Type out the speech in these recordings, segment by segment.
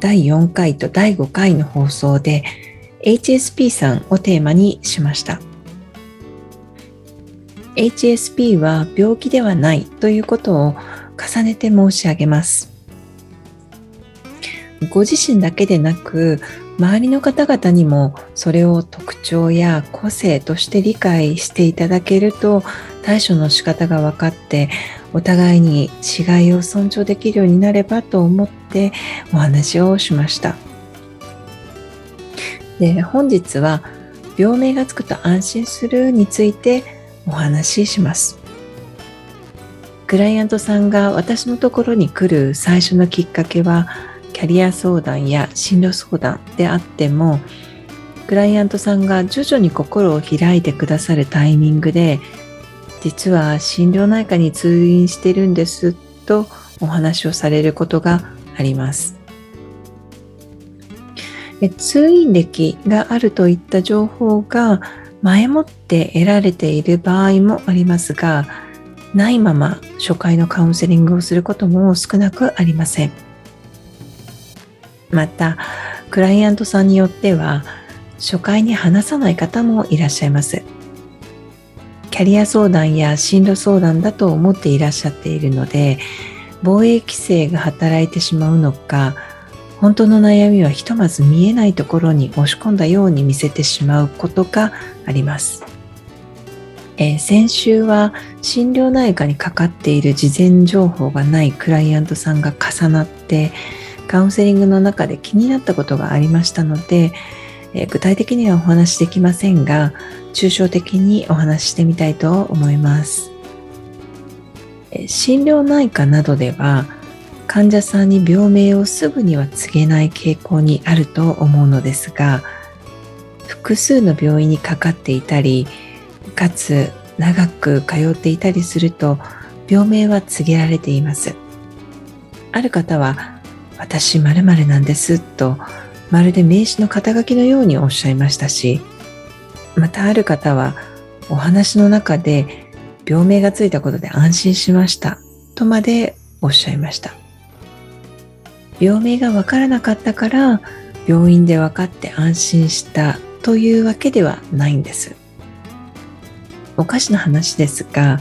第4回と第5回の放送で HSP さんをテーマにしました。HSP は病気ではないということを重ねて申し上げます。ご自身だけでなく周りの方々にもそれを特徴や個性として理解していただけると対処の仕方が分かってお互いに違いを尊重できるようになればと思ってお話をしました。で本日は病名がつくと安心するについてお話しします。クライアントさんが私のところに来る最初のきっかけはキャリア相談や進路相談であってもクライアントさんが徐々に心を開いてくださるタイミングで実は心療内科に通院してるんですとお話をされることがあります通院歴があるといった情報が前もって得られている場合もありますがないまま初回のカウンセリングをすることも少なくありません。またクライアントさんによっては初回に話さない方もいらっしゃいますキャリア相談や進路相談だと思っていらっしゃっているので防衛規制が働いてしまうのか本当の悩みはひとまず見えないところに押し込んだように見せてしまうことがあります。えー、先週は心療内科にかかっている事前情報がないクライアントさんが重なってカウンセリングの中で気になったことがありましたので、え、具体的にはお話しできませんが抽象的にお話ししてみたいと思います、え、心療内科などでは患者さんに病名をすぐには告げない傾向にあると思うのですが複数の病院にかかっていたりかつ長く通っていたりすると病名は告げられています。ある方は私〇〇なんですとまるで名刺の肩書きのようにおっしゃいましたしまたある方はお話の中で病名がついたことで安心しましたとまでおっしゃいました病名がわからなかったから病院で分かって安心したというわけではないんですおかしな話ですが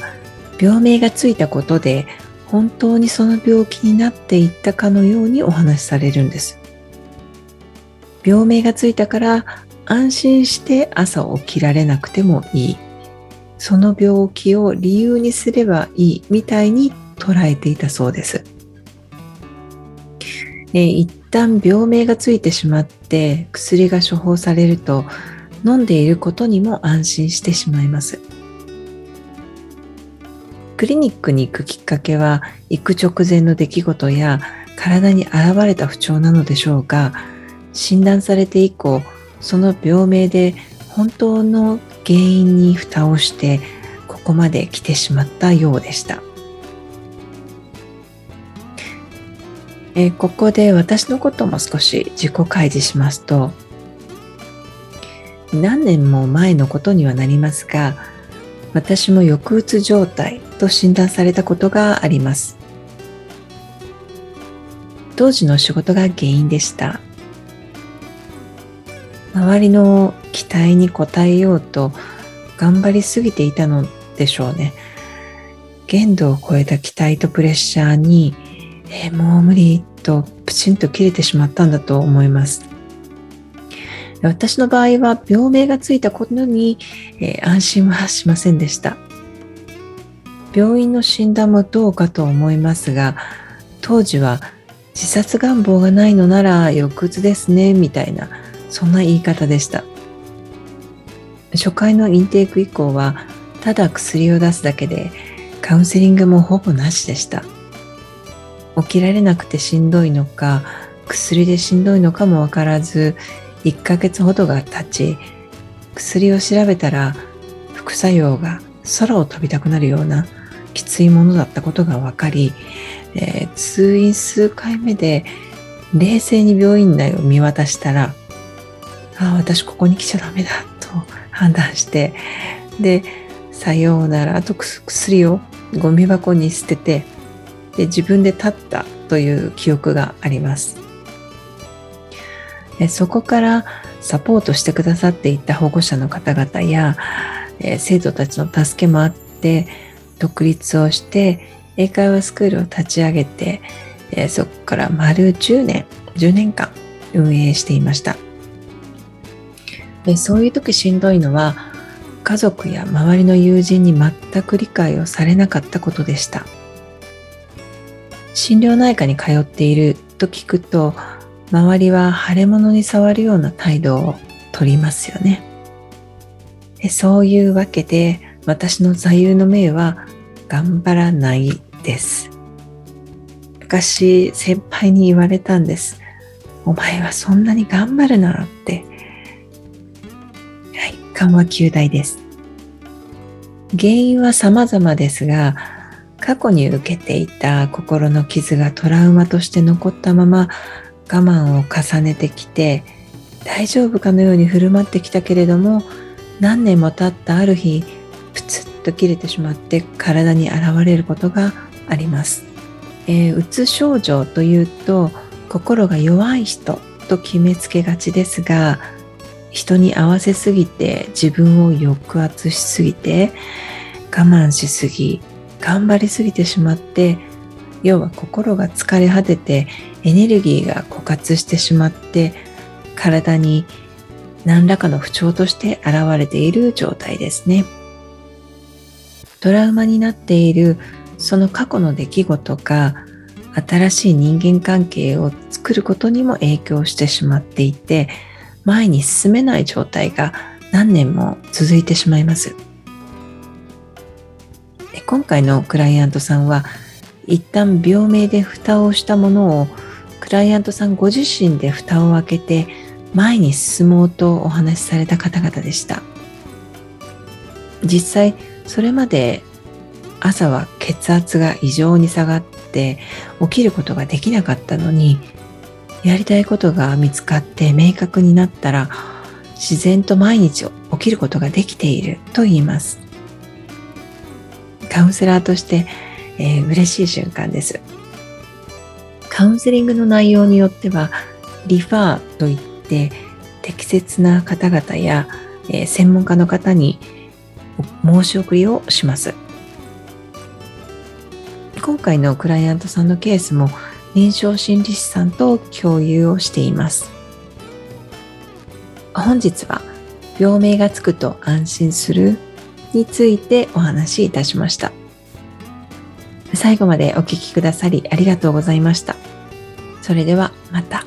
病名がついたことで本当にその病気になっていったかのようにお話しされるんです。病名がついたから安心して朝起きられなくてもいい。その病気を理由にすればいいみたいに捉えていたそうです。え一旦病名がついてしまって薬が処方されると飲んでいることにも安心してしまいます。クリニックに行くきっかけは行く直前の出来事や体に現れた不調なのでしょうが診断されて以降その病名で本当の原因に蓋をしてここまで来てしまったようでした。えここで私のことも少し自己開示しますと何年も前のことにはなりますが私も抑うつ状態と診断されたことがあります。当時の仕事が原因でした。周りの期待に応えようと頑張りすぎていたのでしょうね。限度を超えた期待とプレッシャーに、えー、もう無理とプチンと切れてしまったんだと思います。私の場合は病名がついたことに、えー、安心はしませんでした。病院の診断もどうかと思いますが、当時は自殺願望がないのなら抑うつですね、みたいな、そんな言い方でした。初回のインテーク以降は、ただ薬を出すだけで、カウンセリングもほぼなしでした。起きられなくてしんどいのか、薬でしんどいのかもわからず1ヶ月ほどが経ち薬を調べたら副作用が空を飛びたくなるようなきついものだったことが分かり、えー、通院数回目で冷静に病院内を見渡したらあ私ここに来ちゃダメだと判断して。でさようなら。と薬をゴミ箱に捨てて。で自分で立ったという記憶があります。そこからサポートしてくださっていた保護者の方々や生徒たちの助けもあって独立をして英会話スクールを立ち上げてそこから丸10年10年間運営していました。でそういう時しんどいのは家族や周りの友人に全く理解をされなかったことでした。心療内科に通っていると聞くと周りは腫れ物に触るような態度をとりますよね。でそういうわけで私の座右の銘は頑張らないです。昔先輩に言われたんです。お前はそんなに頑張るなって。はい緩和球大です。原因は様々ですが過去に受けていた心の傷がトラウマとして残ったまま我慢を重ねてきて大丈夫かのように振る舞ってきたけれども何年も経ったある日プツッと切れてしまって体に現れることがあります、えー、うつ症状というと心が弱い人と決めつけがちですが人に合わせすぎて自分を抑圧しすぎて我慢しすぎ頑張りすぎてしまって要は心が疲れ果ててエネルギーが枯渇してしまって体に何らかの不調として現れている状態ですね。トラウマになっているその過去の出来事が新しい人間関係を作ることにも影響してしまっていて前に進めない状態が何年も続いてしまいます。今回のクライアントさんは一旦病名で蓋をしたものをクライアントさんご自身で蓋を開けて前に進もうとお話しされた方々でした実際それまで朝は血圧が異常に下がって起きることができなかったのにやりたいことが見つかって明確になったら自然と毎日起きることができていると言いますカウンセラーとしてえー、嬉しい瞬間です。カウンセリングの内容によっては、リファーといって適切な方々や、えー、専門家の方に申し送りをします。今回のクライアントさんのケースも臨床心理士さんと共有をしています。本日は病名がつくと安心するについてお話しいたしました。最後までお聴きくださりありがとうございました。それではまた。